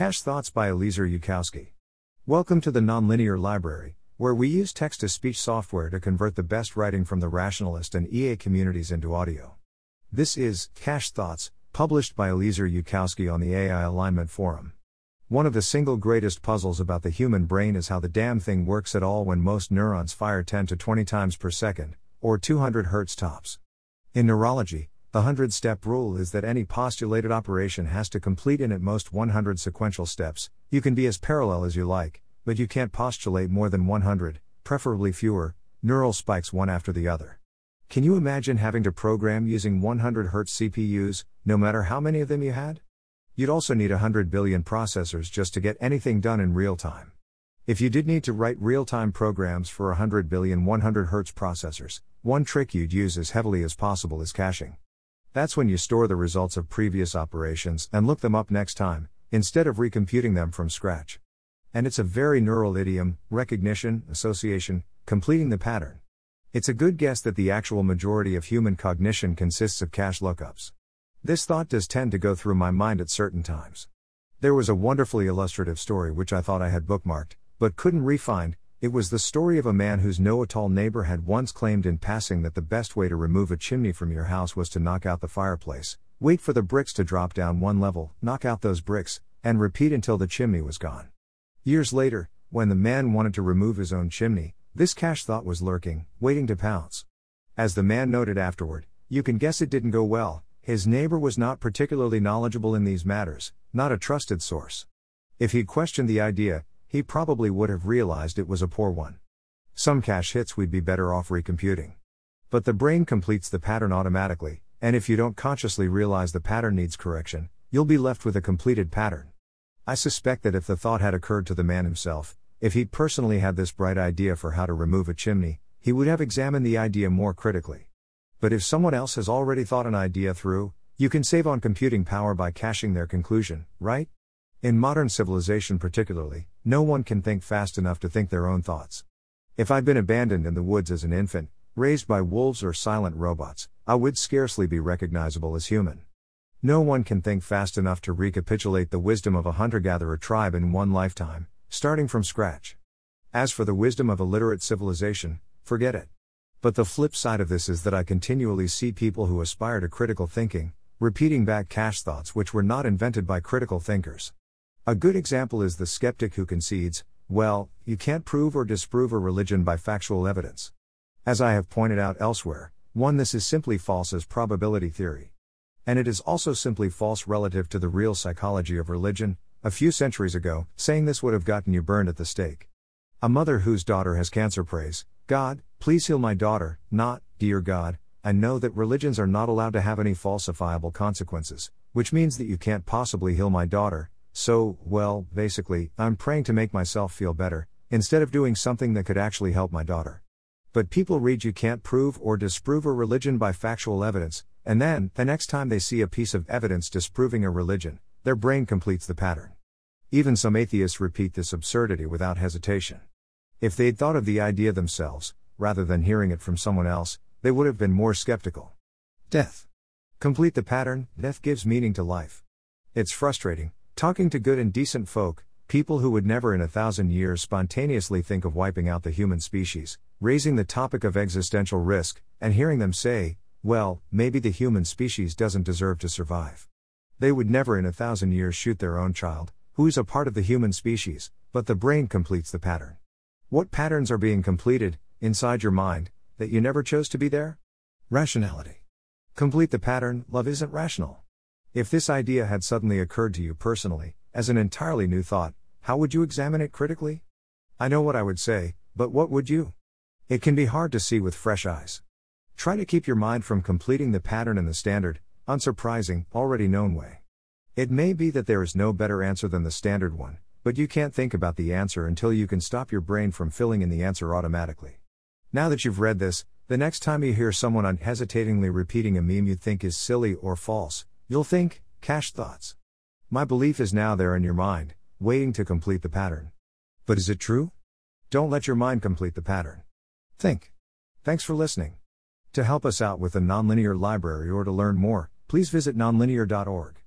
Cached Thoughts by Eliezer Yudkowsky. Welcome to the Nonlinear Library, where we use text to speech software to convert the best writing from the rationalist and EA communities into audio. This is Cached Thoughts, published by Eliezer Yudkowsky on the AI Alignment Forum. One of the single greatest puzzles about the human brain is how the damn thing works at all when most neurons fire 10 to 20 times per second, or 200 Hz tops. In neurology, the 100 step rule is that any postulated operation has to complete in at most 100 sequential steps. You can be as parallel as you like, but you can't postulate more than 100, preferably fewer, neural spikes one after the other. Can you imagine having to program using 100 Hz CPUs, no matter how many of them you had? You'd also need 100 billion processors just to get anything done in real time. If you did need to write real time programs for 100 billion 100 Hz processors, one trick you'd use as heavily as possible is caching. That's when you store the results of previous operations and look them up next time, instead of recomputing them from scratch. And it's a very neural idiom recognition, association, completing the pattern. It's a good guess that the actual majority of human cognition consists of cache lookups. This thought does tend to go through my mind at certain times. There was a wonderfully illustrative story which I thought I had bookmarked, but couldn't re-find, it was the story of a man whose no tall neighbor had once claimed in passing that the best way to remove a chimney from your house was to knock out the fireplace, wait for the bricks to drop down one level, knock out those bricks, and repeat until the chimney was gone. Years later, when the man wanted to remove his own chimney, this cache thought was lurking, waiting to pounce. As the man noted afterward, you can guess it didn't go well, his neighbor was not particularly knowledgeable in these matters, not a trusted source. If he'd questioned the idea, he probably would have realized it was a poor one. Some cache hits we'd be better off recomputing. But the brain completes the pattern automatically, and if you don't consciously realize the pattern needs correction, you'll be left with a completed pattern. I suspect that if the thought had occurred to the man himself, if he'd personally had this bright idea for how to remove a chimney, he would have examined the idea more critically. But if someone else has already thought an idea through, you can save on computing power by caching their conclusion, right? In modern civilization, particularly, no one can think fast enough to think their own thoughts. If I'd been abandoned in the woods as an infant, raised by wolves or silent robots, I would scarcely be recognizable as human. No one can think fast enough to recapitulate the wisdom of a hunter gatherer tribe in one lifetime, starting from scratch. As for the wisdom of a literate civilization, forget it. But the flip side of this is that I continually see people who aspire to critical thinking, repeating back cache thoughts which were not invented by critical thinkers. A good example is the skeptic who concedes, well, you can't prove or disprove a religion by factual evidence. As I have pointed out elsewhere, one, this is simply false as probability theory. And it is also simply false relative to the real psychology of religion. A few centuries ago, saying this would have gotten you burned at the stake. A mother whose daughter has cancer prays, God, please heal my daughter, not, Dear God, I know that religions are not allowed to have any falsifiable consequences, which means that you can't possibly heal my daughter, so, well, basically, I'm praying to make myself feel better, instead of doing something that could actually help my daughter. But people read you can't prove or disprove a religion by factual evidence, and then, the next time they see a piece of evidence disproving a religion, their brain completes the pattern. Even some atheists repeat this absurdity without hesitation. If they'd thought of the idea themselves, rather than hearing it from someone else, they would have been more skeptical. Death. Complete the pattern, death gives meaning to life. It's frustrating, Talking to good and decent folk, people who would never in a thousand years spontaneously think of wiping out the human species, raising the topic of existential risk, and hearing them say, well, maybe the human species doesn't deserve to survive. They would never in a thousand years shoot their own child, who is a part of the human species, but the brain completes the pattern. What patterns are being completed, inside your mind, that you never chose to be there? Rationality. Complete the pattern, love isn't rational. If this idea had suddenly occurred to you personally, as an entirely new thought, how would you examine it critically? I know what I would say, but what would you? It can be hard to see with fresh eyes. Try to keep your mind from completing the pattern in the standard, unsurprising, already known way. It may be that there is no better answer than the standard one, but you can't think about the answer until you can stop your brain from filling in the answer automatically. Now that you've read this, the next time you hear someone unhesitatingly repeating a meme you think is silly or false, You'll think, cache thoughts. My belief is now there in your mind, waiting to complete the pattern. But is it true? Don't let your mind complete the pattern. Think. Thanks for listening. To help us out with the Nonlinear Library or to learn more, please visit nonlinear.org.